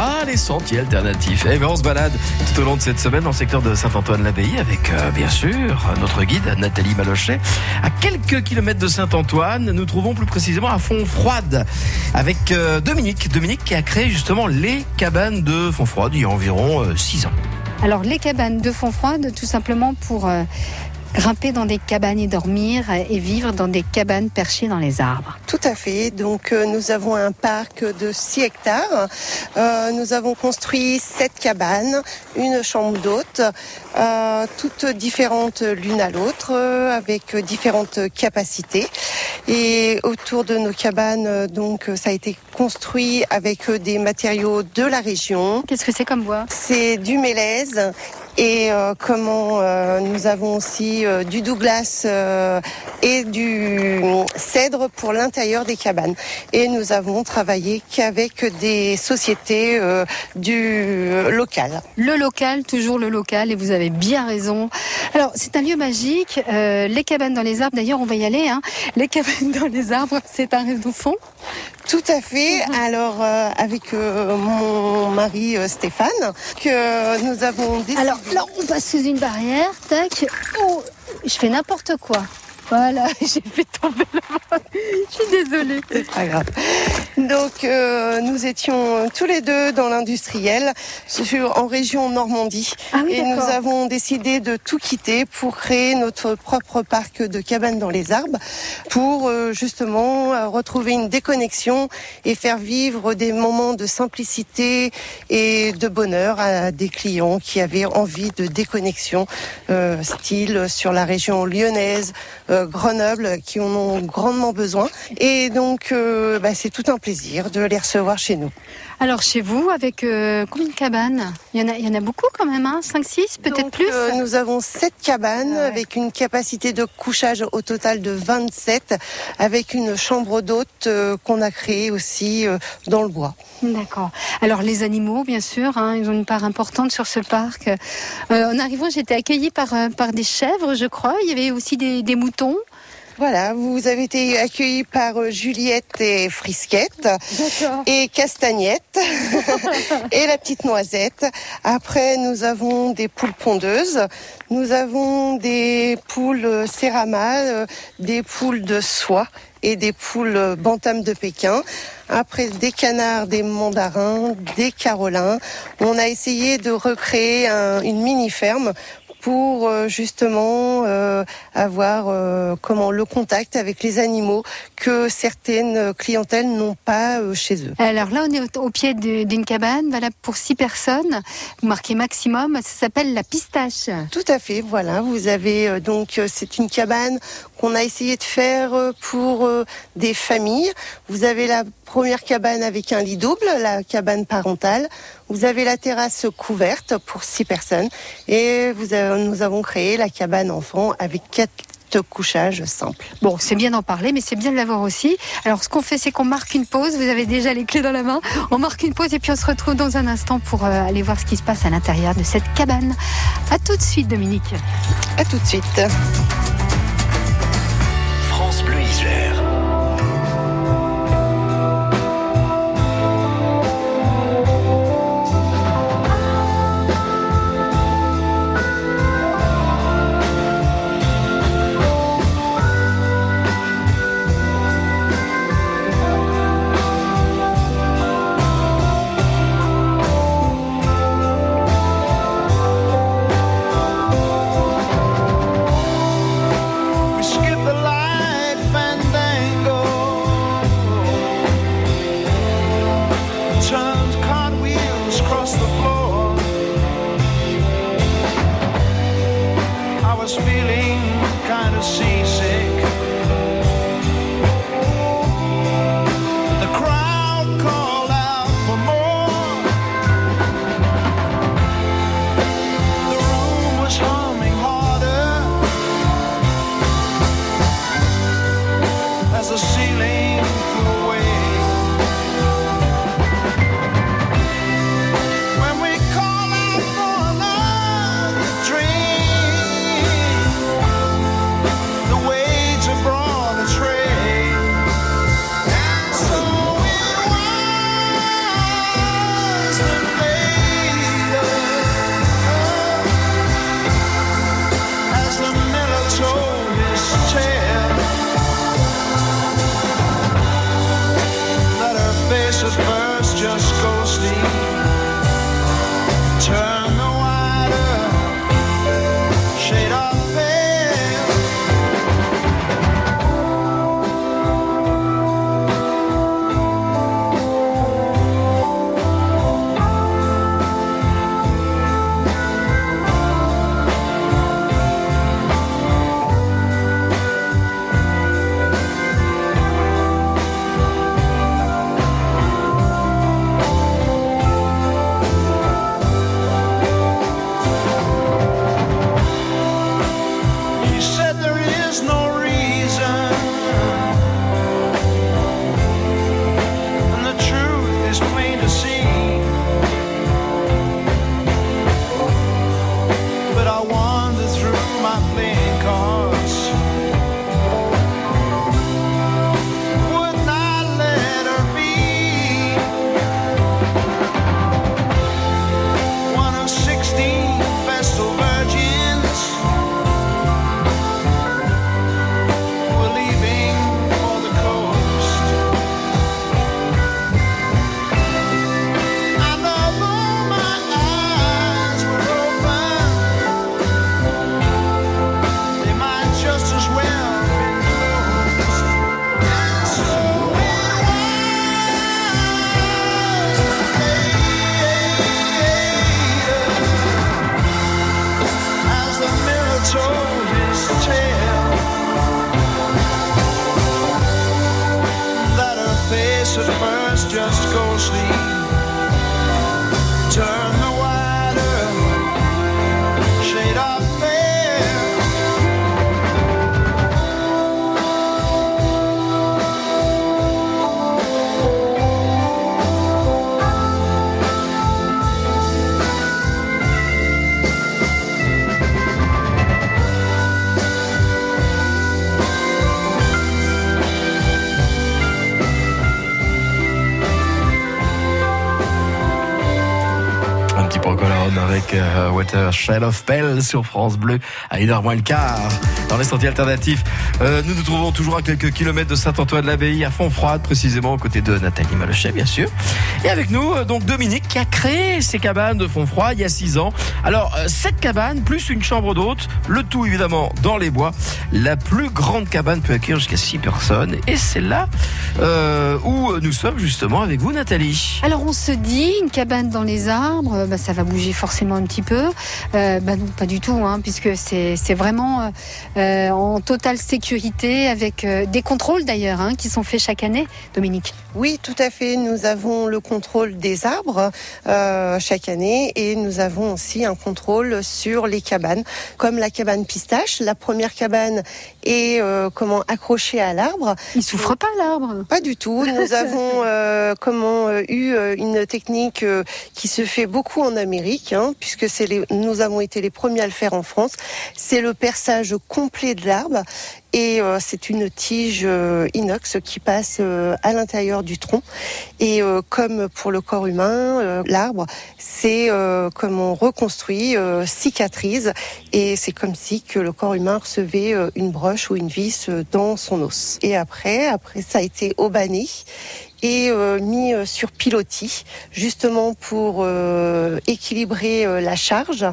Ah, les sentiers alternatifs. Eh bien, on se balade tout au long de cette semaine dans le secteur de Saint-Antoine-l'Abbaye avec, euh, bien sûr, notre guide Nathalie Malochet. À quelques kilomètres de Saint-Antoine, nous trouvons plus précisément à Font-Froide avec euh, Dominique. Dominique qui a créé justement les cabanes de Font-Froide il y a environ 6 ans. Alors, les cabanes de Font-Froide, tout simplement pour euh, grimper dans des cabanes et dormir et vivre dans des cabanes perchées dans les arbres. Tout à fait. Donc euh, nous avons un parc de 6 hectares. Euh, nous avons construit 7 cabanes, une chambre d'hôte, euh, toutes différentes l'une à l'autre, avec différentes capacités. Et autour de nos cabanes, donc ça a été construit avec des matériaux de la région. Qu'est-ce que c'est comme bois? C'est du mélèze et euh, comment euh, nous avons aussi euh, du Douglas et du cèdre pour l'intérieur des cabanes. Et nous avons travaillé qu'avec des sociétés du local. Le local, toujours le local, et vous avez bien raison. Alors, c'est un lieu magique. les cabanes dans les arbres, d'ailleurs, on va y aller. Hein. Les cabanes dans les arbres, c'est un rêve fond. Tout à fait. Alors euh, avec euh, mon mari euh, Stéphane, que nous avons décidé. Alors là, on passe sous une barrière. Tac. Oh, je fais n'importe quoi. Voilà, j'ai fait tomber la main. Je suis désolée. C'est pas grave. Donc euh, nous étions tous les deux dans l'industriel en région Normandie Ah oui, et nous avons décidé de tout quitter pour créer notre propre parc de cabanes dans les arbres pour euh, justement euh, retrouver une déconnexion et faire vivre des moments de simplicité et de bonheur à des clients qui avaient envie de déconnexion euh, style sur la région lyonnaise, Grenoble qui en ont grandement besoin et donc euh, bah, c'est tout un plaisir de les recevoir chez nous. Alors, chez vous, avec euh, combien de cabanes? Il y, en a, il y en a beaucoup quand même, hein? 5, 6, peut-être plus? euh, nous avons sept cabanes Ah ouais. avec une capacité de couchage au total de 27 avec une chambre d'hôte euh, qu'on a créée aussi euh, dans le bois. D'accord. Alors les animaux, bien sûr, hein, ils ont une part importante sur ce parc. Euh, en arrivant, j'étais accueillie par, euh, par des chèvres, je crois. Il y avait aussi des, des moutons. Voilà, vous avez été accueillis par euh, Juliette et Frisquette. Et castagnette et la petite noisette. Après, nous avons des poules pondeuses, nous avons des poules euh, cérama, euh, des poules de soie et des poules bantam de Pékin. Après, des canards, des mandarins, des carolins. On a essayé de recréer un- une mini-ferme pour euh, justement euh, avoir euh, comment le contact avec les animaux que certaines clientèles n'ont pas euh, chez eux. Alors là, on est au, au pied d'une cabane, valable pour six personnes. Vous marquez maximum. Ça s'appelle la pistache. Tout à fait, voilà. Vous avez donc c'est une cabane qu'on a essayé de faire pour des familles. Vous avez la première cabane avec un lit double, la cabane parentale. Vous avez la terrasse couverte pour six personnes et vous avez- nous avons créé la cabane enfant avec quatre couchages simples. Bon, c'est bien d'en parler, mais c'est bien de l'avoir aussi. Alors, ce qu'on fait, c'est qu'on marque une pause. Vous avez déjà les clés dans la main. On marque une pause et puis on se retrouve dans un instant pour euh, aller voir ce qui se passe à l'intérieur de cette cabane. À tout de suite, Dominique. À tout de suite. gonna sleep. Un avec euh, Water Shell of Pell sur France Bleu à 1h moins le quart. Dans les sentiers alternatifs, euh, nous nous trouvons toujours à quelques kilomètres de Saint-Antoine-l'Abbaye, à Fontfroide, précisément aux côtés de Nathalie Malochet, bien sûr. Et avec nous, euh, donc Dominique, qui a créé ces cabanes de Fontfroide il y a 6 ans. Alors, euh, cette cabane, plus une chambre d'hôte, le tout évidemment dans les bois. La plus grande cabane peut accueillir jusqu'à 6 personnes. Et c'est là où nous sommes justement avec vous, Nathalie. Alors on se dit, une cabane dans les arbres, bah, ça va bouger forcément un petit peu. Euh, bah non, pas du tout, hein, puisque c'est vraiment euh, en totale sécurité, avec euh, des contrôles d'ailleurs, hein, qui sont faits chaque année, Dominique. Oui, tout à fait. Nous avons le contrôle des arbres chaque année et nous avons aussi un contrôle sur les cabanes, comme la cabane pistache. La première cabane est comment accrochée à l'arbre. Il souffre pas l'arbre. Pas du tout. Nous avons comment eu une technique qui se fait beaucoup en Amérique, puisque nous avons été les premiers à le faire en France. C'est le perçage complet de l'arbre et euh, c'est une tige euh, inox qui passe euh, à l'intérieur du tronc. Et comme pour le corps humain, l'arbre, c'est comme on reconstruit, cicatrise, et c'est comme si que le corps humain recevait une broche ou une vis dans son os. Et après, après ça a été aubané et euh, mis euh, sur pilotis, justement pour euh, équilibrer la charge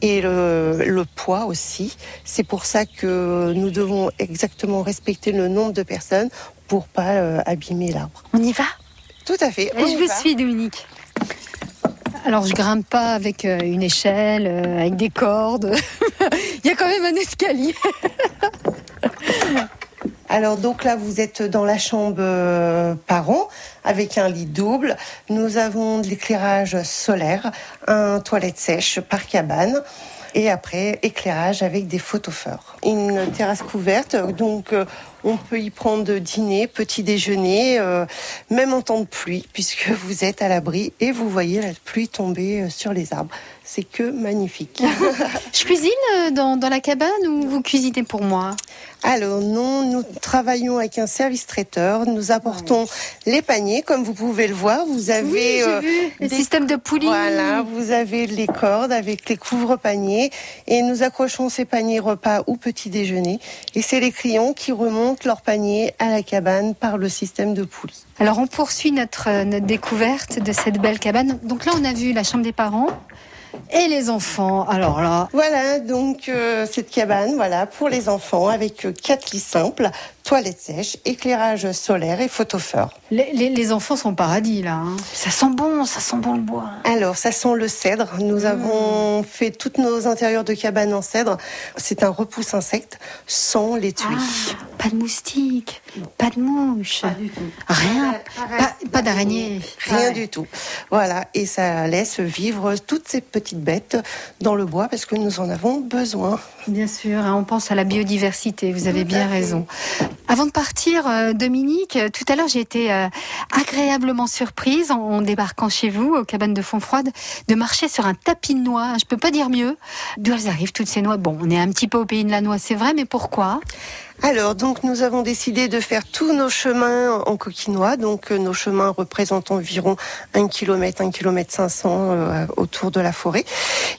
et le, le poids aussi. C'est pour ça que nous devons exactement respecter le nombre de personnes pour pas abîmer l'arbre. On y va? Tout à fait. On Je vous va. suis, Dominique. Alors, je grimpe pas avec une échelle, avec des cordes. Il y a quand même un escalier. Alors donc là, vous êtes dans la chambre euh, parent avec un lit double. Nous avons de l'éclairage solaire, un toilette sèche par cabane. Et après, éclairage avec des photophores. Une terrasse couverte, donc euh, on peut y prendre dîner, petit déjeuner, euh, même en temps de pluie, puisque vous êtes à l'abri et vous voyez la pluie tomber euh, sur les arbres. C'est que magnifique. Je cuisine dans, dans la cabane ou vous cuisinez pour moi? Alors non, nous travaillons avec un service traiteur. Nous apportons les paniers, comme vous pouvez le voir. Vous avez Oui, euh, le des- système de poulie. Voilà, vous avez les cordes avec les couvre-paniers et nous accrochons ces paniers repas ou petit déjeuner. Et c'est les clients qui remontent montent leur panier à la cabane par le système de poulies. Alors on poursuit notre, euh, notre découverte de cette belle cabane. Donc là on a vu la chambre des parents et les enfants. Alors là, Voilà donc euh, cette cabane, voilà pour les enfants avec euh, quatre lits simples, toilettes sèches, éclairage solaire et photophore. les, les- les enfants sont au paradis là. hein. Ça sent bon, ça sent bon le bois. Alors, ça sent le cèdre. Nous avons fait toutes nos intérieurs de cabane en cèdre. C'est un repousse insecte sans les tuer. Ah, pas de moustiques, pas de mouches, rien, pas, pas d'araignées. Rien du tout. Voilà, et ça laisse vivre toutes ces petites bêtes dans le bois parce que nous en avons besoin. Bien sûr, hein, on pense à la biodiversité, vous avez bien raison. Avant de partir, euh, Dominique, euh, tout à l'heure j'ai été euh, agréablement surprise en, débarquant chez vous, aux cabanes de Fontfroide, de marcher sur un tapis de noix. Je peux pas dire mieux. D'où elles arrivent toutes ces noix? Bon, on est un petit peu au pays de la noix, c'est vrai, mais pourquoi? Alors, donc, nous avons décidé de faire tous nos chemins en coquinois. Donc, euh, nos chemins représentent environ 1 km, 1 km 500 euh, autour de la forêt.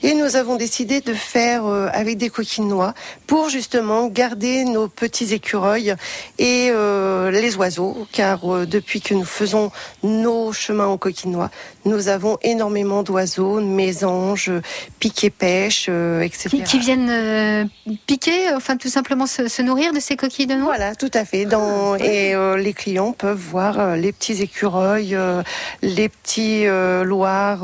Et nous avons décidé de faire euh, avec des coquinois pour justement garder nos petits écureuils et euh, les oiseaux. Car euh, depuis que nous faisons nos chemins en coquinois, nous avons énormément d'oiseaux, mésanges, piquets-pêches, euh, etc. qui, qui viennent piquer, enfin tout simplement se, se nourrir de ces coquilles de noix? Voilà, tout à fait. Dans, et euh, les clients peuvent voir euh, les petits écureuils, euh, les petits loirs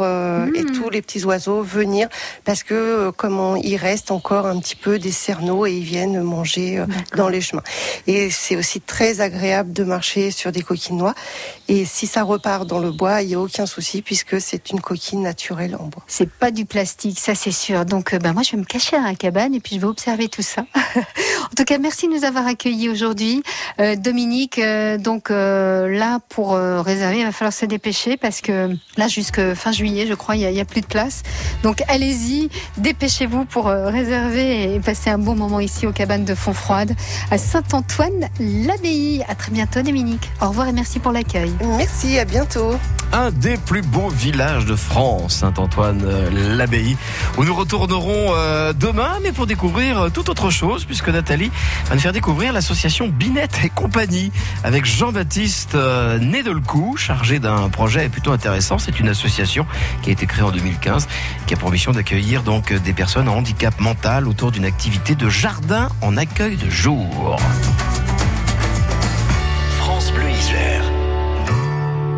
et Mm. tous les petits oiseaux venir parce que comment il reste encore un petit peu des cerneaux et ils viennent manger dans les chemins. Et c'est aussi très agréable de marcher sur des coquilles de noix. Et si ça repart dans le bois, il n'y a aucun souci puisque c'est une coquille naturelle en bois. C'est pas du plastique, ça c'est sûr. Donc, ben moi, je vais me cacher dans la cabane et puis je vais observer tout ça. en tout cas, merci de nous avoir accueillis aujourd'hui, Euh, Dominique. euh, donc euh, là, pour euh, réserver, il va falloir se dépêcher parce que là, jusque fin juillet, je crois, il y a, plus de place. Donc, allez-y, dépêchez-vous pour euh, réserver et passer un bon moment ici aux cabanes de Fontfroide à Saint-Antoine-l'Abbaye. À très bientôt, Dominique. Au revoir et merci pour l'accueil. Merci, à bientôt. un des plus beaux villages de France, Saint-Antoine-l'Abbaye, où nous retournerons euh, demain, mais pour découvrir euh, tout autre chose, puisque Nathalie va nous faire découvrir l'association Binette et compagnie, avec Jean-Baptiste euh, Nedelcou, chargé d'un projet plutôt intéressant. C'est une association qui a été créée en 2015, qui a pour mission d'accueillir donc des personnes en handicap mental autour d'une activité de jardin en accueil de jour. France Bleu.